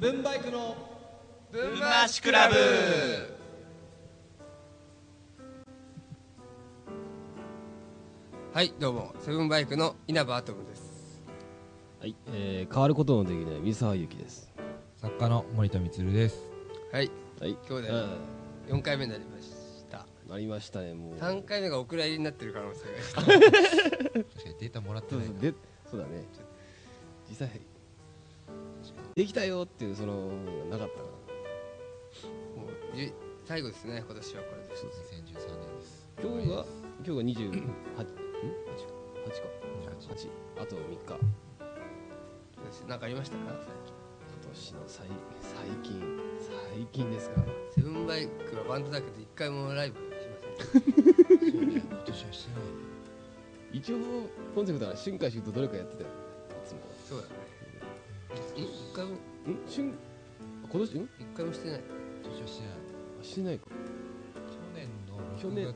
セブンバイクのブンマーシクラブ。はいどうも。セブンバイクの稲葉アトムです。はい、えー、変わることのできない三沢由紀です。作家の森田充です。はい。はい。今日で4回目になりました。なりましたねもう。3回目がお蔵入りになってる可能性が確かにデータもらってないそうそうでそうだね。実際できたよっていうそのなかったかもうじゅ最後ですね今年はこれで。2013年です。ら今日が？今日が28ん？8か。28 8あと3日。何かありましたか？今年の最最近。最近ですか。セブンバイクはバンドだけど1回もライブしません。そうね今年はしてない一応コンセプトは春夏秋冬どれかやってたよいつもそうだねん1回も。ん？春今年？ん？1回もしてない。今年はしてない。あしてないか。去年の6去年。月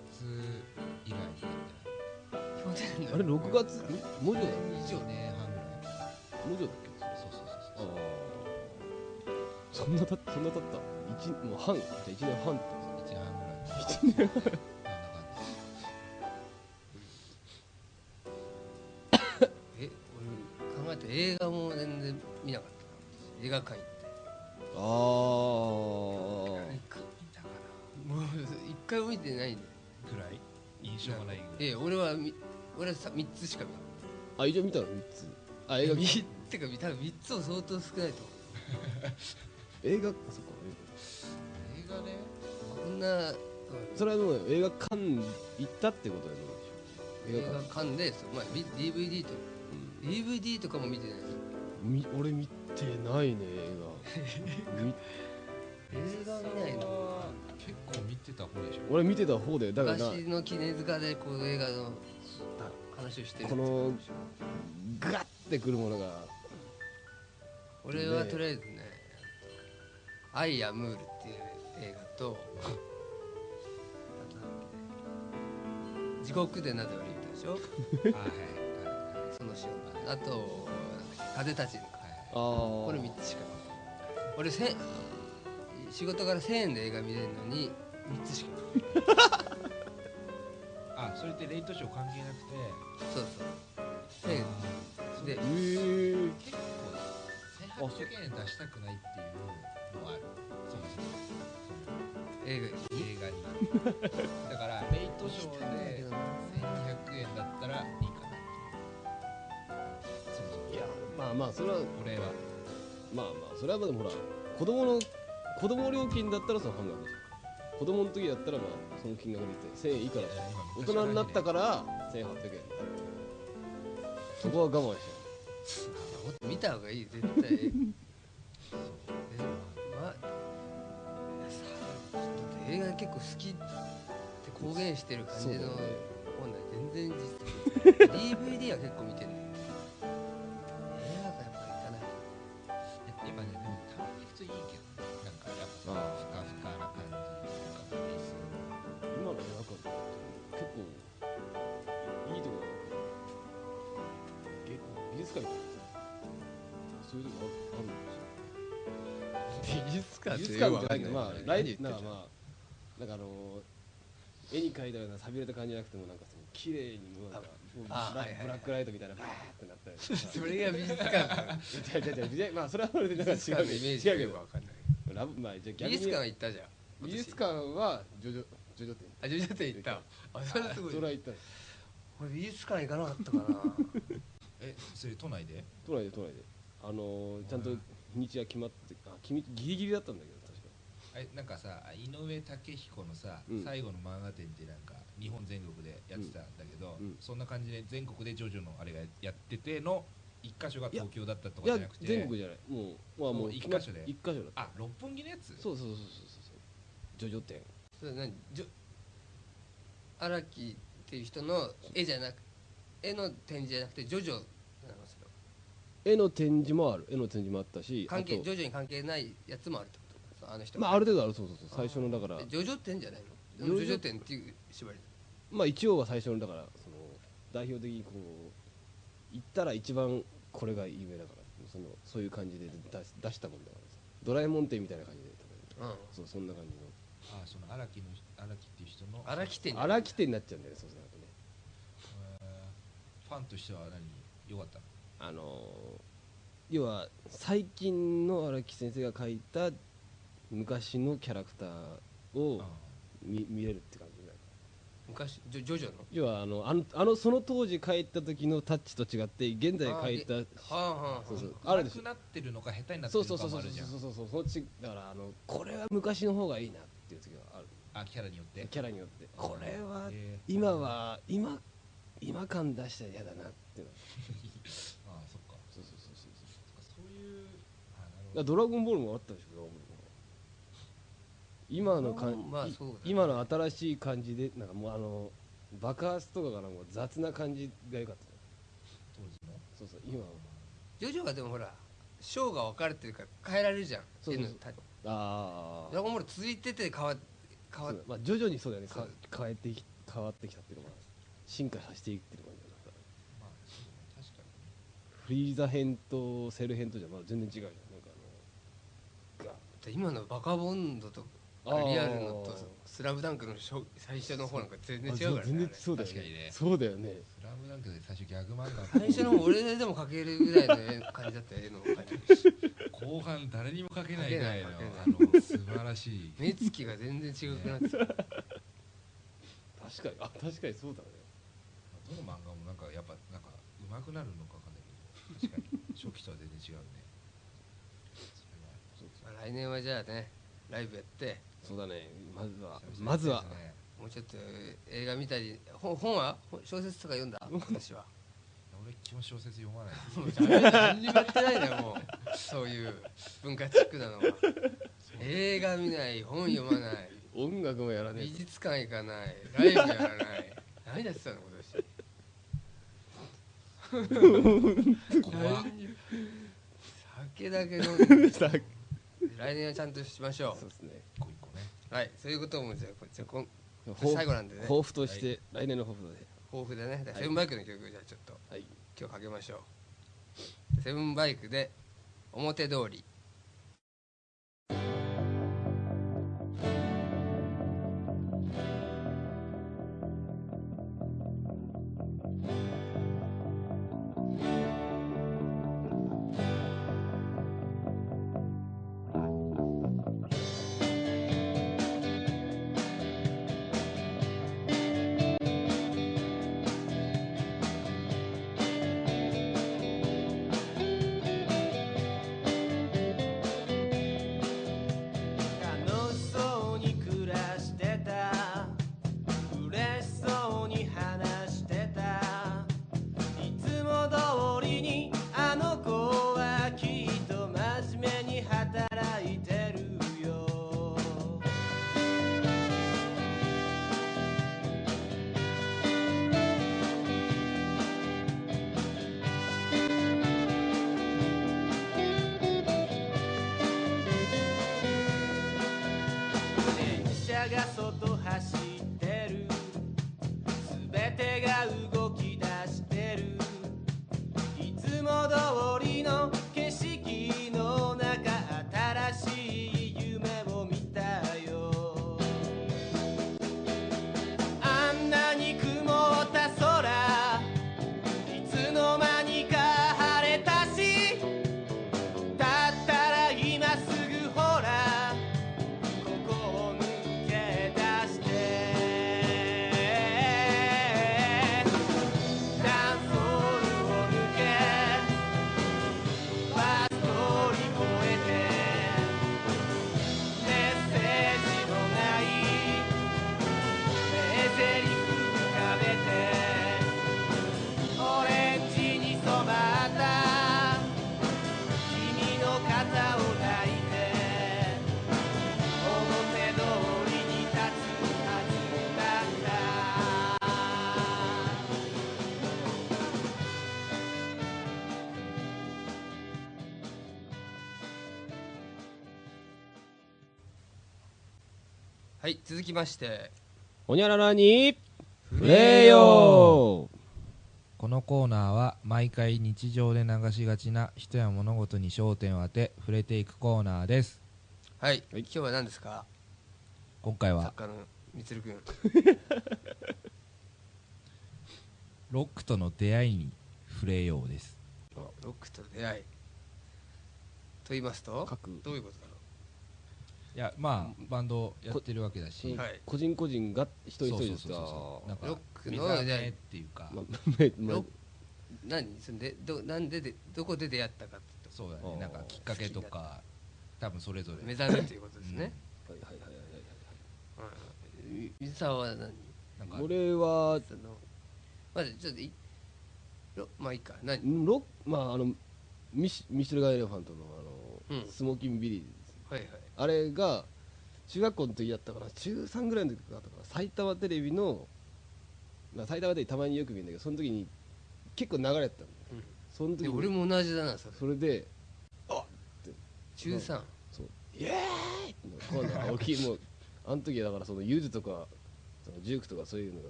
以来。やってない去年のあれ6月？ん？もうちょいだ1年半ぐらいもうちょいだっけそうそうそうあそう。あそんなたそんな経った？一もう半じゃあ1年半って1年半ぐらい。1年半俺はさ3つしか見あ一応見たの3つ。あ映画みっ てか多分3つも相当少ないと思う。映画そっか。映画。ね。こんな、うん。それはもう映画館行ったってことでどうでしょう。映画映画館館でそう、まあ、ビ DVD と。DVD とかも見てない。み俺見てないね映画。み映画見ないの？結構見てた方でしょ。俺見てた方でだからな。昔の記念塚でこう映画のこのガッてくるものが。俺はとりあえずね「アイ・アムール」っていう映画とあとなんだっけね地獄でなぜ悪い歌でしょ？あ はいはい。その仕事あと風立ちぬ。かはいはいああこれ3つしか俺せん仕事から1000円で映画見れるのに3つしか あそれってレイトショー関係なくて。そうそう。1000円でえー、結構1800円出したくないっていうのはある。そもそも映画その映画に。だからレイトショーで1200円だったらいいかな。っていうそもそもいやまあまあそれは俺は。まあまあそれはまあでもほら子供の子供料金だったらその半額じゃん子供の時だったらまあその金額で言って1000円以下だし大人になったから1800円。そこは我慢しもっと見た方がいい絶対。えまあさ映画結構好きって公言してる感じの本来全然実 DVD は結構見てんじゃないけどまあライなんかまあなんかあの絵に描いたような寂れた感じじゃなくてもなんかその綺麗にもうなんかブラックライトみたいなバーってなったり それが美術館か違う違う違う美術まあそれはそれでなんか違う違うけどよくわかんないラブまあじゃあ逆に美術館は行ったじゃん。美術館はジョジョジョジョ店あジョジョ店行った。あそれはすごいそれは行った。俺美術館行かなかったかな。えそれ都内で？都内で都内で。あのーちゃんと日にちが決まってあ決めギリギリだったんだけど確かえなんかさ井上武彦のさ、うん。最後の漫画展ってなんか日本全国でやってたんだけど、うん。うん。そんな感じで全国でジョジョのあれがやってての一箇所が東京だったとかじゃなくて全国じゃない。もうまあもそうう一箇所で？一箇所だった。あ六本木のやつ？そうそうそうそうそう。ジョジョ店それ何ジョ荒木っていう人の絵じゃなく絵の展示じゃなくてジョジョなのそれ絵の展示もある。絵の展示もあったし関係あとジョジョに関係ないやつもあるっあの人。まあある程度ある。そうそうそう。最初のだから。えジョジョ展じゃないの？ジョジョ。ジョジョ展っていう縛り。まあ一応は最初のだからその代表的にこう行ったら一番これが有名だから。そのそういう感じで出し出したもんだからさ。ドラえもん店みたいな感じで食べる。うん。そうそんな感じあその荒木の荒木っていう人の荒木店の荒木店になっちゃうんだよねそうするとね。えーファンとしては何？良かったの？あのー要は最近の荒木先生が描いた昔のキャラクターをあ見見れるって感じなんか昔ジョジョジョの？要はあのあのあのその当時描いた時のタッチと違って現在描いたはあはあそうそう。あでしょ。なくなってるのか下手になってるそうそうそうそう。のかもあるじゃん。そうそうそうそっちだからあのこれは昔の方がいいなっていう時がある。あキャラによって？キャラによって。これはえー。今は今今感出したら嫌だなって。いうのあそっか。そうそうそうそうそう。そういうあなるだほど。からドラゴンボールもあったでしょドラゴンボール。も今のかん、いまあそうだね。今の新しい感じでなんかもうあの爆発とかがなんか雑な感じが良かったじ当時の。そうそう今ジョジョはでもほら章が分かれてるから変えられるじゃん。そうそうそう。N たあドラゴンボール続いてて変わ変わっまあ徐々にそうだよね。か変えてき変わってきたっていうのが進化させていってる感じだなまあそうね確かに。ねフリーザ編とセル編とじゃまだ全然違うじゃん。なんかあのガ今のバカボンドとあーリアルのとスラムダンクの初最初の方なんか全然あ違うから全ね然そうだよね。確かにね。そうだよね。スラムダンクで最初ギャグ漫画。最初の方俺でも描けるぐらいの絵感じだった絵の描いてるし後半誰にも書けないぐらいのあの素晴らしい。目つきが全然違くなってた確かに。あ確かにそうだね。どの漫画もなんかやっぱなんか上手くなるのかわかんないけど確かに初期とは全然違うね。来年はじゃあねライブやってそうだね。まずは。まずは。もうちょっと映画見たり本本は？本小説とか読んだ？私は。俺基本小説読まない。何にもやってないんだよもう。そういう文化チックなのは。映画見ない本読まない。音楽もやらね美術館行かない。ライブやらない。何やってたの今年？怖っ。酒だけ飲んで。さ来年はちゃんとしましょそうですねはいそういうこともじゃあこじゃあこ最後なんでね。抱負として来年の抱負で豊富でね。セブンバイクの曲じゃあちょっとはい。今日かけましょう。セブンバイクで表通り続きまして。ほにゃららに触れよ。ここのコーナーは毎回日常で流しがちな人や物事に焦点を当て触れていくコーナーです。はい、今日は何ですか？今回は作家のみつるくん。ロックとの出会いに触れようです。ロックと出会い。と言いますと各どういうことだろいやまあバンドやってるわけだし、はい。個人個人が一人一人ですそうそうそうそう。なんかロックの目覚めっていうか、ま 何？そんでどなんででどこで出会ったかってそうだね。なんかきっかけとか多分それぞれ。目覚めということですね、はいはいはいはいうん。水沢は何？なんか俺はそのまずちょっといロまあいいか。何？ロまああのミシミシェルガイ・エレファントのあの、うん。スモーキンビリーズはいはいあれが中学校の時だったかな。中3ぐらいの時だったかな。埼玉テレビの、まあ、埼玉テレビたまによく見るんだけどその時に結構流れてたの、うん。その時俺も同じだなそれ。それで中3そう。イエーイ！って今度は大きいもう あの時はだからそのユズとかそのジュークとかそういうのが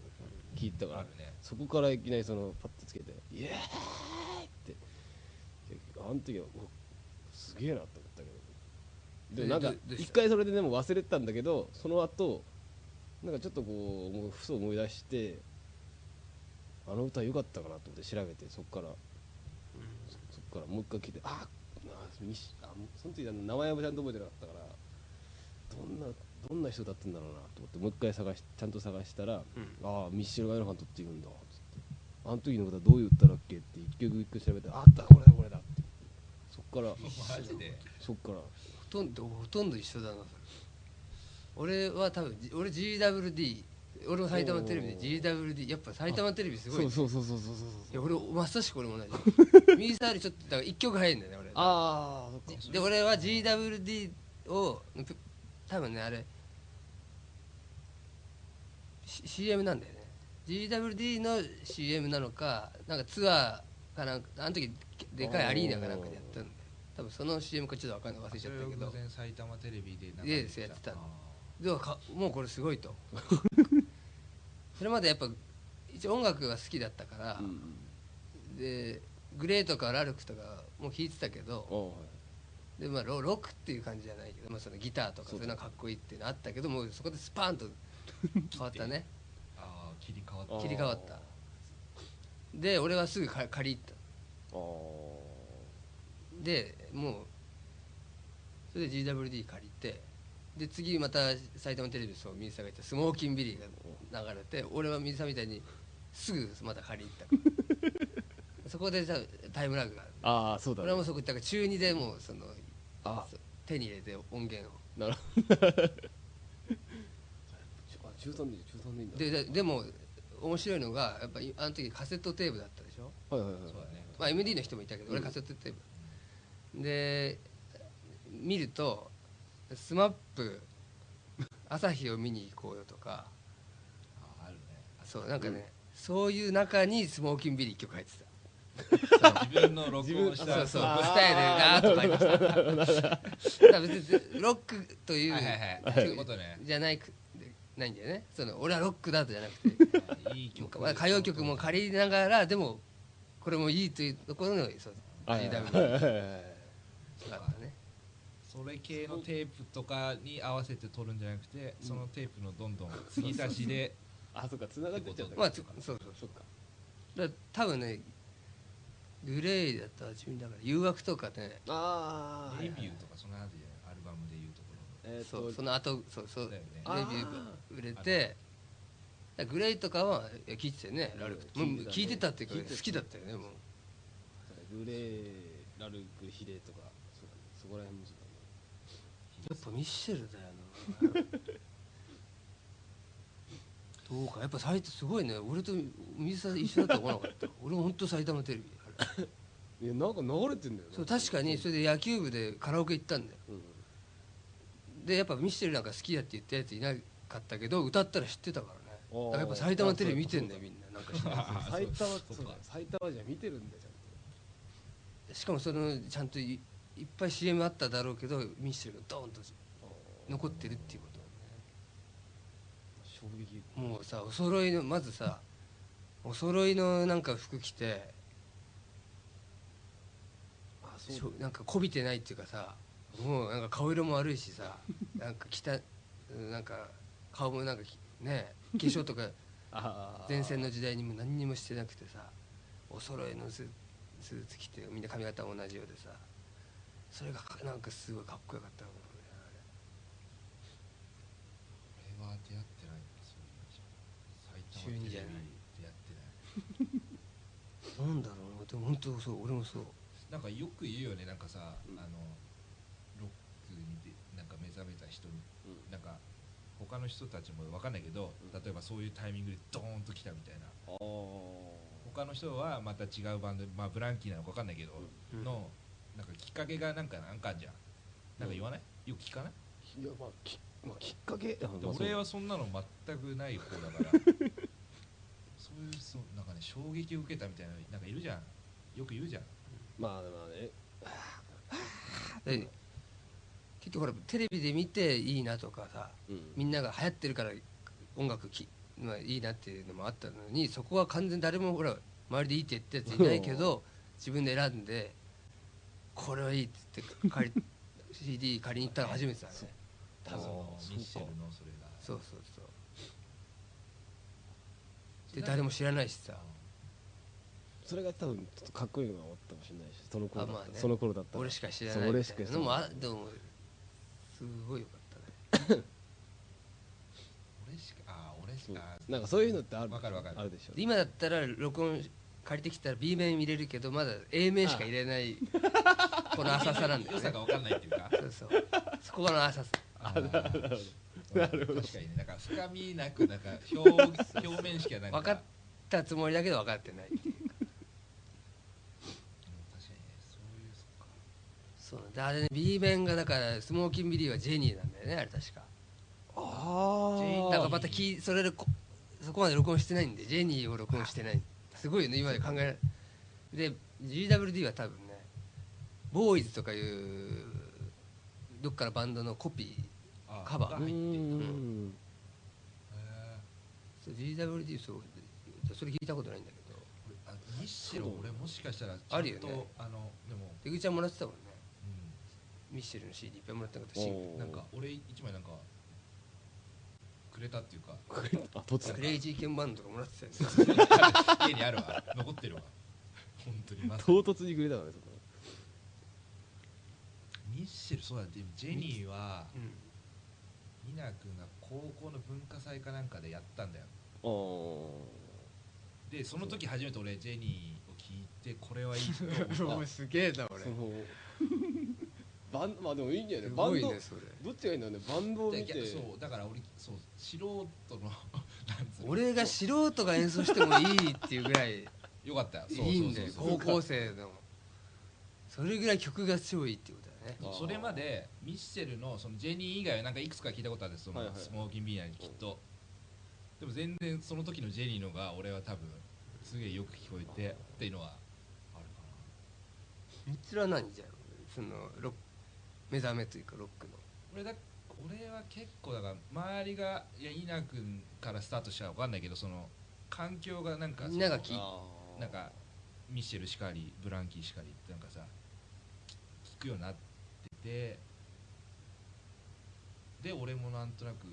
聞いてたから、ね。そこからいきなりそのパッてつけてイエーイ！って。あの時はおすげえなとでもなんか一回それででも忘れてたんだけどその後なんかちょっとこうもうふと思い出してあの歌良かったかなと思って調べてそこから。そそこからもう一回聞いてああその時名前もちゃんと覚えてなかったからどんなどんな人だったんだろうなと思ってもう一回探しちゃんと探したら、ああミッシェル・ガイロファントって言うんだつって。あの時の歌どういう歌だっけ？って一曲一曲調べてああったこれだこれだって。そっから。マジで。そっから。ほとんどほとんど一緒だな。俺は多分じ俺 GWD 俺も埼玉テレビで GWD やっぱ埼玉テレビすごい。ねそうそうそうそうそうそういや俺まさしく俺も同じ右サーよりちょっとだから1曲早いんだよね俺。ああで俺は GWD をぷ多分ねあれ、C、CM なんだよね。GWD の CM なのかなんかツアーかなんかあの時でかいアリーナかなんかでやったん多分その CM かちょっと分かんない忘れちゃったけど。埼玉テレビでなんかいややってたでもかもうこれすごいと。それまでやっぱ一応音楽が好きだったから、うんでグレーとかラルクとかも聴いてたけどでまあロロックっていう感じじゃないけど、まあ、そのギターとかそういうのはかっこいいっていうのあったけどもうそこでスパーンと変わったね。ああ切り替わった。切り替わった。で俺はすぐか借り入った。あでもうそれで GWD 借りてで次また埼玉テレビでそう水沢が言ったスモーキンビリーが流れて俺は水沢みたいにすぐまた借り入った。か らそこでさタイムラグがある。あああそうだね。俺はもうそこだから中2でもうそのあ手に入れて音源を。なるほど。あ中3で中3でいいんだ。でででも面白いのがやっぱりあの時カセットテープだったでしょ？はいはいはいそうだね。まあ MD の人もいたけど俺カセットテープ、で見ると「スマップ朝日を見に行こうよ」とか。あーあるね。そうなんかね、そういう中にスモーキンビリー一曲入ってた。自分の録音した。そうそうスタイルがと書いてた。だから別にロックという、はいはいはい。そういうことねじゃないくないんだよね。その俺はロックだとじゃなくて。いい曲。まあ歌謡曲も借りながらでもこれもいいというところのそう GW はいはいはいがあったね。それ系のテープとかに合わせて撮るんじゃなくてそのテープのどんどん継ぎ足しであそっか繋がってっちゃった。まあつそうそうそっか。だ多分ねグレイだったら自分だから誘惑とかね。ああレビューとかそのあアルバムでいうところの。えーそうそとの後そうそうだよね。レビューが売れてグレイとかは聞いてたよね。ラルクもう聞いてたっていうか聞いてた好きだったよねもう。グレーラルクヒレとかそこら辺もそうやっぱミッシェルだよなどうか。やっぱ埼玉すごいね。俺と水沢一緒だと思わなかった。俺も本当埼玉テレビあれだねいやなんか流れてんだよねそう確かに。それで野球部でカラオケ行ったんだよ。うん。でやっぱミッシェルなんか好きだって言ったやついなかったけど歌ったら知ってたからね。だからやっぱ埼玉テレビ見てんだよみんな。なんか知らないあ埼玉そうそうだ埼玉じゃ見てるんだよちゃんと。しかもそのちゃんといいっぱい CM あっただろうけどミッシェルがドーンと残ってるっていうこと。衝撃。もうさお揃いのまずさお揃いのなんか服着てあしょなんかこびてないっていうかさもうなんか顔色も悪いしさ なんか着たなんか顔もなんかきね化粧とか あ前線の時代にも何にもしてなくてさお揃いのススーツ着てみんな髪型も同じようでさそれがかなんかすごいかっこよかったのね俺は出会ってないそういう埼中二じゃない出会ってないあれなんだろうなでも本当そう俺もそうなんかよく言うよね。なんかさ、うんあのロックにでなんか目覚めた人に、うんなんか他の人たちも分かんないけど、うん。例えばそういうタイミングでドーンと来たみたいな。他の人はまた違うバンドまあブランキーなのか分かんないけど、うん。のなんかきっかけがなんかなんかあんじゃん。なんか言わない、よく聞かない？いやまあき,、まあ、きっかけあでまあそう。俺はそんなの全くない方だから。そういうそうなんかね衝撃を受けたみたいななんかいるじゃん。よく言うじゃん。まあまあね。で結局ほらテレビで見ていいなとかさうん。みんなが流行ってるから音楽き、まあ、いいなっていうのもあったのにそこは完全に誰もほら周りでいいって言ったやついないけど自分で選んでこれはいいって言って借り CD 借りに行ったの初めてだね。多分。ミッシェルのそれが。そうそうそう。で誰も知らないしさ。それが多分ちょっとかっこいいのが思ったかもしれないしその頃だった、あまあね。その頃だったら。俺しか知らない。み俺したか知らい。ないあでもすごいよかったね。俺しかあ俺しか。なんかそういうのってあるわかるわかる。あるでしょ。で今だったら録音借りてきたら B 面入れるけどまだ A 面しか入れないこの浅さなんだよね。良さが分かんないっていうか。そうそう。そこの浅さ。あーなるほど確かにね。なんか深みなくなんか表表面しかなんか。分かったつもりだけど分かってないっていううん。確かにね。そういうそっか。そう。であれね B 面がだからスモーキンビリーはジェニーなんだよねあれ確か。あジェインだからまたきそれでこそこまで録音してないんでジェニーを録音してないすごいよね今まで考えで GWD は多分ねボーイズとかいうどっかのバンドのコピあカバーうが入ってん。へー。そう GWD そうそれ聞いたことないんだけど。ー俺あミッシェル俺もしかしたらあるよね。あのでも、出口ちゃんもらってたもんね。うミッシェルの CD いっぱいもらったことシングル。おーん、なんか俺一枚なんかくれたっていうかあ突然クレイジーケンバンドとかもらってたよね。家にあるわ。残ってるわ。本当にまさ唐に突にくれたからねそこ。ミッシェルそうだでもジェニーはうん。ニナ君が高校の文化祭かなんかでやったんだよ。でその時初めて俺ジェニーを聞いてこれはいいと思った。すげえな俺。そのバンまあでもいいんだよねすバンドごいねそれ。どっちがいいんだろうねバンドを見でてそうだから俺そう素人の なんつうの。俺が素人が演奏してもいいっていうぐらい。よかったよ。そうそういいんだよ。そうそう高校生の。それぐらい曲が超いいってことだよね。それまでミッシェルのそのジェニー以外はなんかいくつか聞いたことあるんですそのはいはい。スモーキンビーナーにきっと。でも全然その時のジェニーのが俺は多分すげえよく聞こえてっていうのはあるかみつらは何じゃん。そのロック目覚めというかロックの。な俺だ俺は結構だから周りがいや稲君からスタートしたら分かんないけどその環境がなんかなが聞いあー。なんかミッシェルしかりブランキーしかりってなんかさ聞くようになっててで俺もなんとなく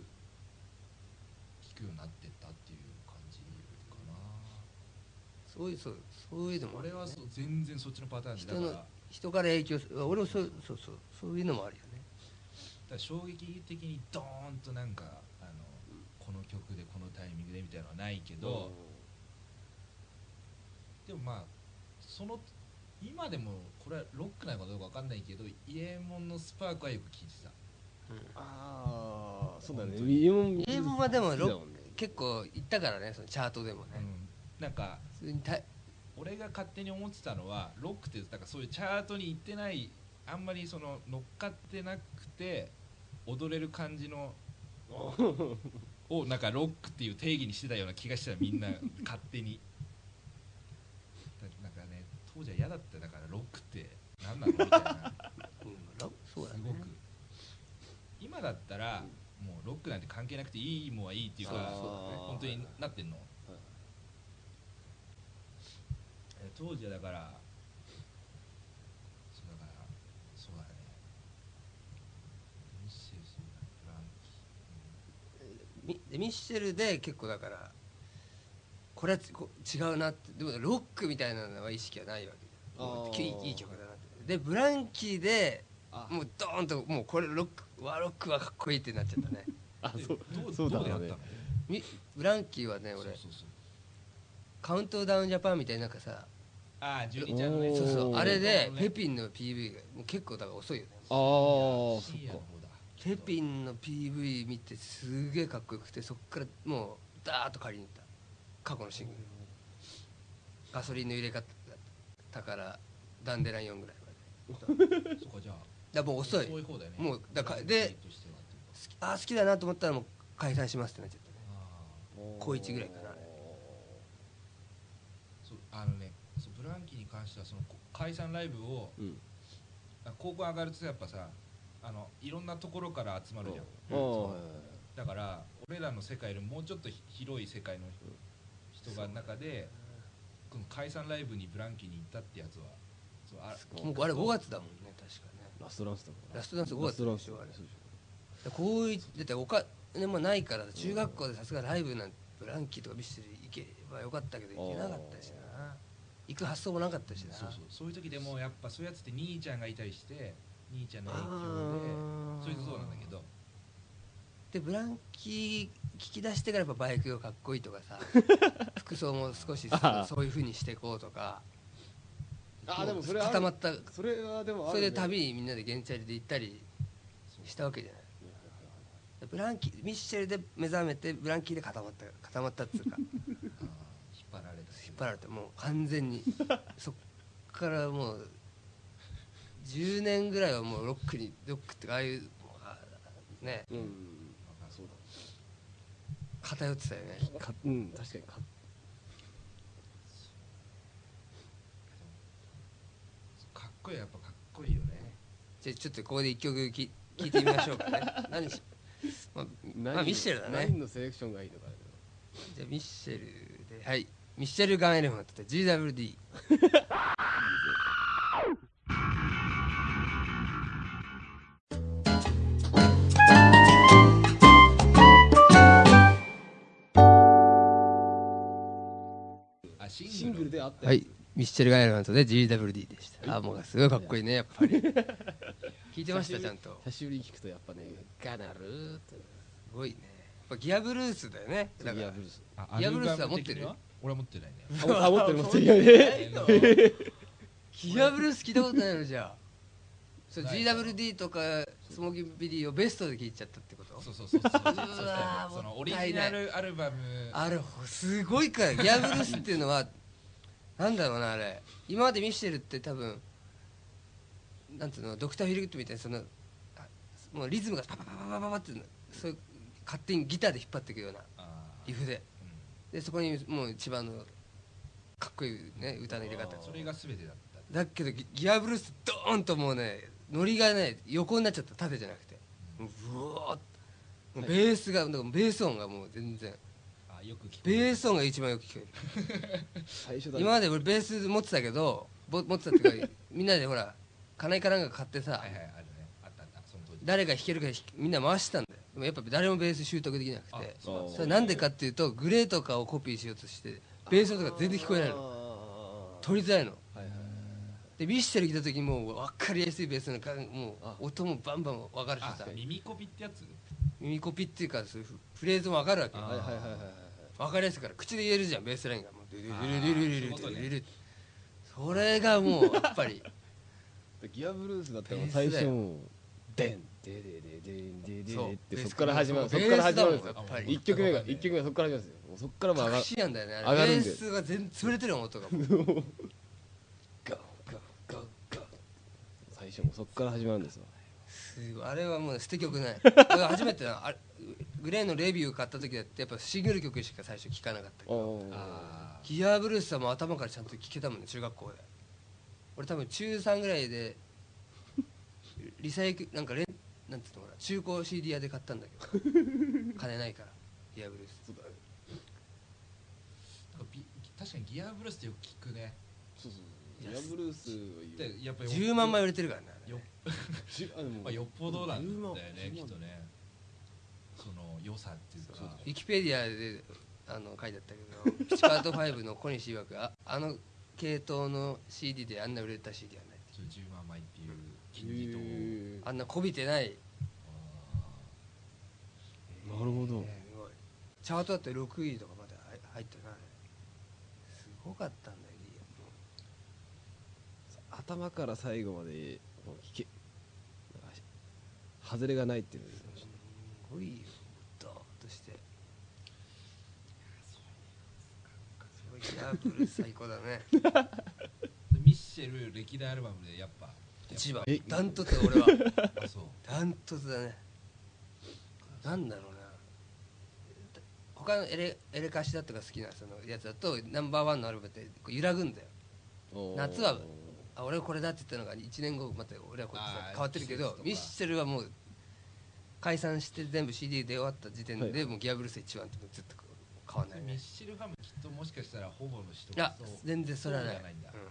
聞くようになってったっていう感じかな。そういうそうそういうのもある俺はそう全然そっちのパターンでだ人のから人から影響する。俺もそうそうそうそういうのもあるよね。ら衝撃的にドーンとなんかあのこの曲でこのタイミングでみたいなのはないけど、でもまあその今でもこれはロックなのかどうかわかんないけどイエモンのスパークはよく聞いてた。あーそうだね。イエモンイエモンはでもロッ好きだもんね。結構行ったからねそのチャートでもね、うん、なんか普通にた俺が勝手に思ってたのはロックってなんかそういうチャートに行ってないあんまりその乗っかってなくて踊れる感じのをなんかロックっていう定義にしてたような気がしたみんな勝手に。だなんかね当時は嫌だっただからロックって何なの？みたいな。うんロックそうだね。すごく。今だったらもうロックなんて関係なくていいもんはいいっていうかそうだね。本当になってんの？当時はだからそうだからそうだね。ミッシェルそうだフランキー。ミッシェルで結構だからこれはつこ違うなって。でもロックみたいなのは意識はないわけ。いいいい曲だなって。でブランキーであ。もうドーンともうこれロックワロックはかっこいいってなっちゃったね。あえそうどうそうだね。どうやったの？みブランキーはね俺そうそうそう。カウントダウンジャパンみたいななんかさああジュニちゃんのねそうそうあれでペピンの PV がもう結構だから遅いよね。ああそっか。ペピンの PV 見てすげえかっこよくてそっからもうダーッと借りに行った。過去のシングル。ガソリンの入れ方だからダンデライン4ぐらいまで。そこじゃあ。だもう遅い。遅い方だよね。もうだからであー好きだなと思ったらもう解散しますってなっちゃったね。あ高一ぐらいかなあれ。あのね関してはそのこ解散ライブをうん。あ高校上がるとやっぱさあのいろんなところから集まるじゃん。だから俺らの世界よりもうちょっとひ広い世界の人が中でこの解散ライブにブランキーに行ったってやつはそうあもうあれ5月だもんね。確かね。ラストダンスだからラストダンス5月。ラストダンスでしょあれそう。でしで高一だってお金もないから中学校でさすがライブなんてブランキーとかミッシェル行けばよかったけど行けなかったしな行く発想もなかったしな。そうそう。そういう時でもやっぱそういうやつって兄ちゃんがいたりして兄ちゃんの影響でそれとそうなんだけど。でブランキー聞き出してからやっぱバイクがかっこいいとかさ 服装も少しそういうふうにしていこうとか。ああでもそれは固まったそれはでもあそるね。れで旅にみんなで原チャリで行ったりしたわけじゃない。ブランキーミッシェルで目覚めてブランキーで固まった固まったっつうか 張られた。引っ張られてもう完全に。そっからもう10年ぐらいはもうロックにロックってああいうあね。うん。そう偏ってたよね。だかうん確かに。かかっこいいやっぱかっこいいよね。じゃあちょっとここで一曲き聴いてみましょうかね。何し、まあ、まあミッシェルだね。何のセレクションがいいのかねじゃあミッシェルではいミッシェル・ガンエレファントで GWD あシングルであったはい。ミッシェル・ガンエレファントで GWD でした。あもうすごいかっこいいねやっぱり。聞いてましたちゃんと。久しぶりに聞くとやっぱね。ガナルーって。すごいね。やっぱギアブルースだよね。だから。ギアブルース。あギアブルースは持ってる？俺は持ってないね。あ持ってる持ってる。よねギアブルー。ス聞いたことないのじゃあそう GWD とかスモー。キー。ビディをベストで聞いちゃったってこと そうそうそうそうのオリジナルアルバムあれすごいからギアブルー。スっていうのはなんだろうなあれ今までミッシェルって多分なんつうのドクター・フィルグッドみたいなそのあもうリズムがパパパパパパパってそういう勝手にギター。で引っ張っていくようなリフでうんでそこにもう一番のかっこいい、ね、歌の入れ方。それが全てだった。だけどギギアブルースドーンともうねノリがね横になっちゃった。縦じゃなくて。もううわベースがだからベース音がもう全然。あよく聞こベえース音が一番よく聞こえる。最初だね。今まで俺ベース持ってたけどぼ持ってたっていうかみんなでほら金井かなんか買ってさ、はいはい誰が弾けるかみんな回してたんだよ。でもやっぱ誰もベース習得できなくあてそれなんでかっていうとグレーとかをコピーしようとしてベース音が全然聞こえないの。の取りづらいの。はいはいでミッシェル来た時にもう分かりやすいベースのかもあ。う音もバンバン分かるしあさ耳コピってやつ？耳コピっていうかそういうフフレーズも分かるわけよ。あはいはいはいはいはい。分かりやすいから。口で言えるじゃんベースラインが。もうドゥルあルルルルルルルーそれがもうやっぱり。でギアブルースだったら最初もうデンデデデデンデデそうデってそっから始まるそっから始まるんですよだもんやっぱり一曲目が一曲目がそっから始まるんですよそっからもう上が隠しなんだよね上がるあれベースが全然潰れてる音がガガガガ最初もそっから始まるんですよすごいあれはもう捨て曲ない初めてだあグレーのレビュー買った時だってやっぱシングル曲しか最初聴かなかったけどギアブルースはも頭からちゃんと聴けたもんね中学校で俺多分中3ぐらいでリサイクルなんかレンなんていうのかな中古 CD 屋で買ったんだけど。金ないからギアブルース。そうだね。ーなんかビ確かにギアブルースってよく聞くね。そうそうそうヤブルースはでやっぱり10万枚売れてるからねあれ。よあでも。まあ、よっぽどなん10万だよね10万。きっとね。その良さっていうか。ウィキペディアであの書いてあったけどピチカート5の小西曰くああの系統の CD であんな売れた CD はない。そう10万枚っていう金字塔を。へあんなこびてないるほど。ねすごい。チャートだって6位とかまで入入ってない。すごかったんだよ頭から最後までこう聞け。外れがないっていうすごいよ。ドーッとしてすごい。ギャーブル最高だね。で ミッシェル歴代アルバムでやっぱ一番。えダントツ俺はダントツだね。なんだろうな他のエレエレカシだとか好きなそのやつだとナンバーワンのアルバムってこう揺らぐんだよ。夏はあ俺これだって言ったのが1年後また俺はこうやって変わってるけどミッシェルはもう解散して全部 CD 出終わった時点はい。でもうギアブルース一番ってずっと変わんない。ねミッシェルファムきっともしかしたらほぼの人いや全然それはない。そうじゃないんだ。うん。や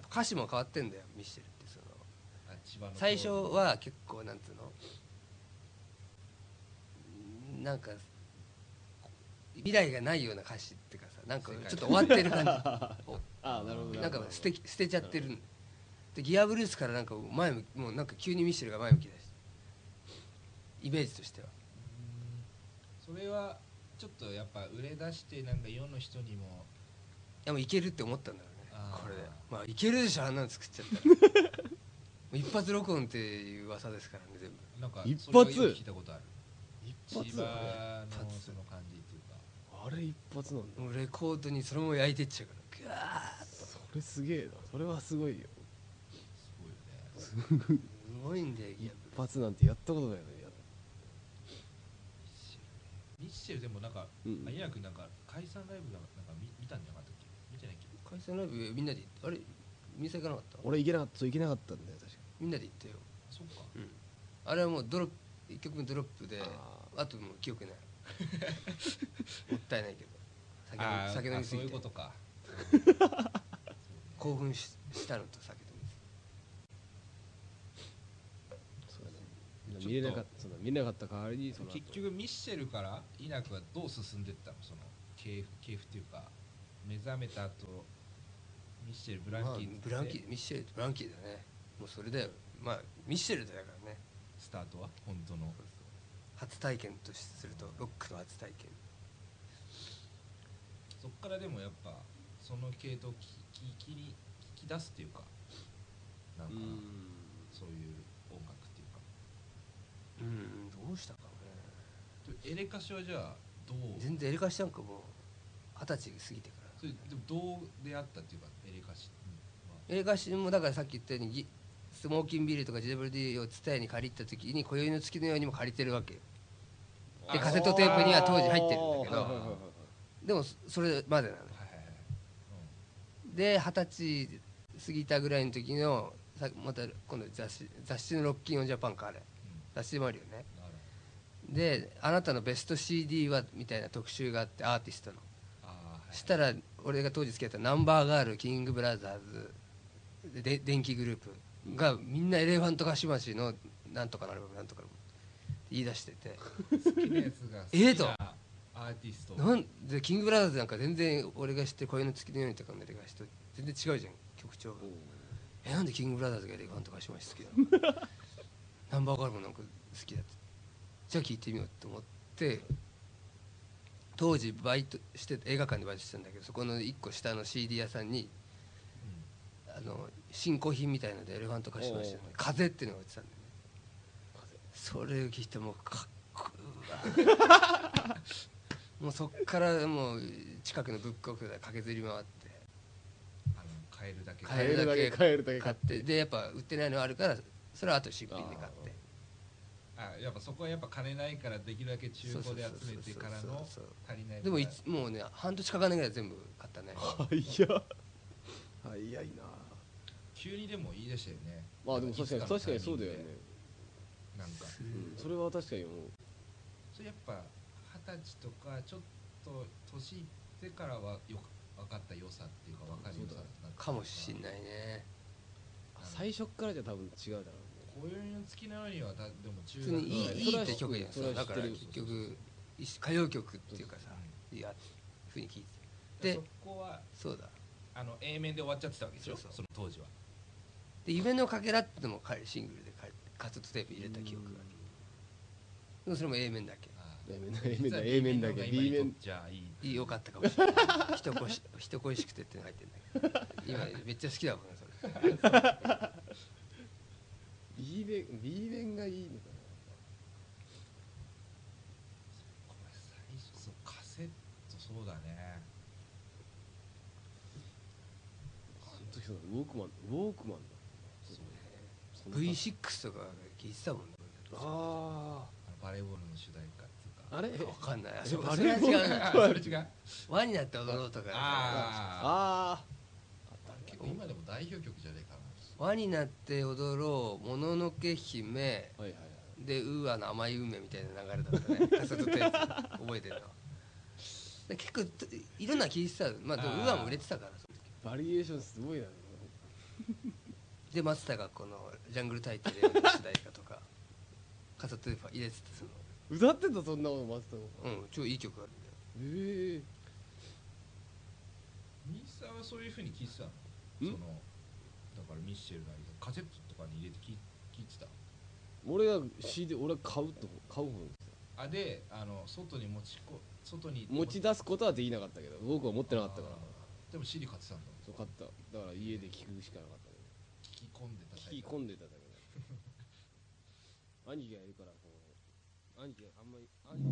っぱ歌詞も変わってんだよミッシェルってその。最初は結構なんつうのなんか未来がないような歌詞っていうかさなんかちょっと終わってる感じ。ああなるほどなんか捨て捨てちゃってる。でギアブルースからなんか前向きもうなんか急にミッシェルが前向きだし。イメージとしては。うんそれはちょっとやっぱ売れ出してなんか世の人にも。いやもういけるって思ったんだろうね。これで。まあいけるでしょあんなの作っちゃったら。一発録音っていう噂ですからね全部。なんか一発聞いたことある。一千発だね葉の一発そのれ一発なんだもうレコードにそのまま焼いてっちゃうからグワーッそれすげえなそれはすごいよすごいよねすごいんだよ一ブ発なんてやったことないよねミッシェルでもなんかうんやくなんか解散ライブがなんか見見たんじゃなかったっけ見てないっけ解散ライブみんなであれみんな行かなかった俺行けなかったそう行けなかったんだよ確かみんなで行ったよそっかあれはもうドロップ1曲目ドロップでああともう記憶ない もったいないけど。酒飲み酒飲あそうみすぎて。いうことか。興奮ししたのと酒飲みすそうだね。見れなかったその見れなかった代わりにその後。結局ミッシェルからイナクはどう進んでったの？その系譜系譜っていうか。目覚めた後ミッシェルブぎまあランキーブランキーミッシェルとブランキーだね。もうそれだよ。まあミッシェルだからね。スタートは？本当の初体験とするとロックの初体験。そっからでもやっぱその系統を聞き切り聞き出すっていうかなんかうん。そういう音楽っていうか。うんどうしたかね。でエレカシはじゃあどう？全然エレカシなんかもう二十歳過ぎてから。それでもどう出会ったっていうかエレカシ。はエレカシもだからさっき言ったようにギスモーキンビルとか JWD を伝えに借りた時に今宵の月のようにも借りてるわけよでカセットテープには当時入ってるんだけど。でもそそれまでなので二十歳過ぎたぐらいの時のさまた今度雑誌雑誌の「ロッキンオンジャパン」かあれ。うん。雑誌でもあるよね。であなたのベスト CD はみたいな特集があってアーティストの。はい。したら俺が当時付き合ったナンバーガールキングブラザーズでで電気グループがみんなエレファントカシマシのなんとかのアルバムなんとかの言い出してて。好きなやつが好ええと。アーティスト。なんでキングブラザーズなんか全然俺が知ってる恋の月のようにとかのエレガシと全然違うじゃん曲調が。えなんでキングブラザーズがエレファントカシマシ好きなの？ナンバーガールもなんか好きだって。じゃあ聴いてみようと思って当時バイトして映画館でバイトしてたんだけどそこの1個下の CD 屋さんにあの新興品みたいのでエレファントカシマシの風っていうのが売ってたんだよ。ねそれを聞いてもうかっこうわ。もうそっからもう近くのブックオフで駆けずり回ってあの買えるだけ買えるだけ買えるだけ買って。でやっぱ売ってないのあるからそれはあと新品で買って。あやっぱそこはやっぱ金ないからできるだけ中古で集めてからの足りないでもいつもうね半年かかんないぐらい全部買ったね。早っ。早いな。急にでも言い出したよね。まあでも確かに確かにそうだよねなんか。うん。それは確かに思う。それやっぱ二十歳とかちょっと年いってからはよ分かった良さっていうか分かる良さなんか。もしんないね。最初っからじゃ多分違うだろうね。今宵の月のようにはたでも中普通にいいうんいいって曲じゃんそれはだから知ってる。結局歌謡曲っていうかさいやふうに聞いてででそこはそうだ。あの A 面で終わっちゃってたわけでしょ？そうそう。その当時は。で夢のかけらってのも彼シングルで彼カセットテープ入れた記憶がある。でもそれも A 面だけ。あ A 面だ。A 面実はだ A 面だけ。B 面ちゃいい。いいよかったかもしれない。人恋し人恋しくてっての入ってんだけど。今めっちゃ好きだもんねそれ。B 面 B 面がいいのかこれ最初そうカセットそうだね。なあの時そうだウォークマンウォークマン V6 とか聞いてたもんね。ああのバレーボールの主題歌っていうか。ああれ？わかんない。あえそあれそれは違う。違う輪になって踊ろうとか。あああ結構今でも代表曲じゃねえかな。輪になって踊ろうもののけ姫あはいはいはいで UA の甘い運命みたいな流れだったね。カセットテープ覚えてるの。で結構といろんな聞いてたまあ UA も売れてたから。バリエーションすごいなで松たか子の「ジャングル大帝」の主題歌とか カセットテープ入れててその。歌ってたそんなこと待ってたのうん超いい曲あるんだよ。ええミスさんはそういうふうに聞いてたの？そのだからミッシェルなりカセットとかに入れて聞い聞いてた？俺が CD 俺が買うと買う方ですよあであの外に持ちこ外に持ち出すことはできなかったけど僕は持ってなかったから。あー。でも CD 買ってたんだ。そう買った。だから家で聞くしかなかった込んでた聞き込んでただけだ。兄貴がいるからこう兄貴があんまり兄貴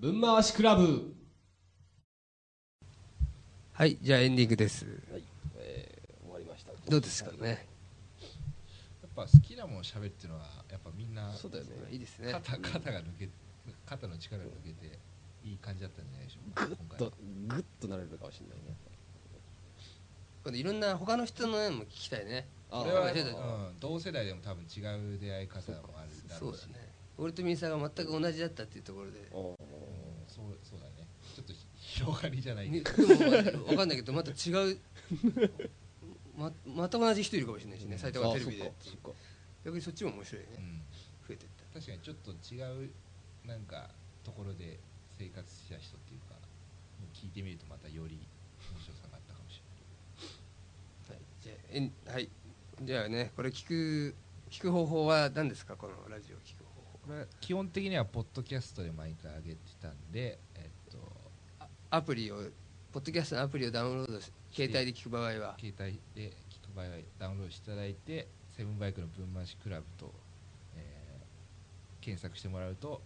分回しクラブ。はいじゃあエンディングです。はい、えー、終わりました。どうですかねぱ好きなもん喋っていうのはやっぱみんなそうだよね。いいですね。肩肩が抜け肩の力が抜けていい感じだったんじゃないでしょうかグッとグッとなれるかもしれないね今度いろんな他の人のも聞きたいね。これは、うん、同世代でも多分違う出会い方もあるだろうし。そうだね。俺とミサが全く同じだったっていうところで。そうそうだね。ちょっとひ広がりじゃないみけど。でも分かんないけどまた違うままた同じ人いるかもしれないしねうん。埼玉テレビで逆にそっちも面白いね。うん増えてった確かにちょっと違うなんかところで生活した人っていうか聞いてみるとまたより面白さがあったかもしはいじゃあえんはい。じゃあねこれ聞く聞く方法は何ですか？このラジオを聞く方法基本的にはポッドキャストで毎回上げてたんでえっとアプリをポッドキャストのアプリをダウンロードし携帯で聞く場合は。携帯で聞く場合はダウンロードしていただいてセブンバイクの分回しクラブと、えー検索してもらうと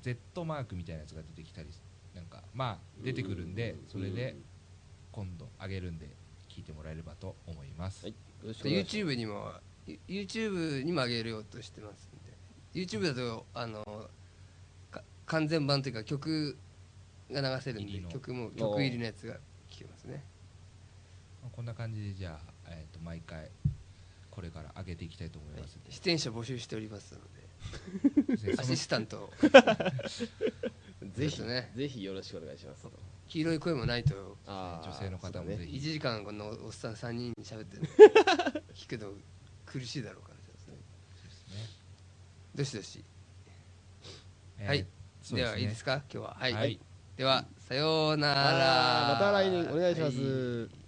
Z マークみたいなやつが出てきたりなんかまあ出てくるんでそれで今度上げるんで聞いてもらえればと思います、はい。YouTube にも YouTube にも上げようとしてますんで。YouTube だとあのか完全版というか曲が流せるんで曲も曲入りのやつが聴けますね。まあこんな感じでじゃあ、えー、と毎回これから上げていきたいと思います。んで、出演者募集しておりますので。アシスタント。ぜひ。ねぜひよろしくお願いします黄色い声もないと。女性の方もぜひ。1時間このおっさん3人喋って 聞くの苦しいだろうからですね。どしどしえーはい。そうではいいですねか？今日は。はい、はいではさようなら。また来年お願いします。はい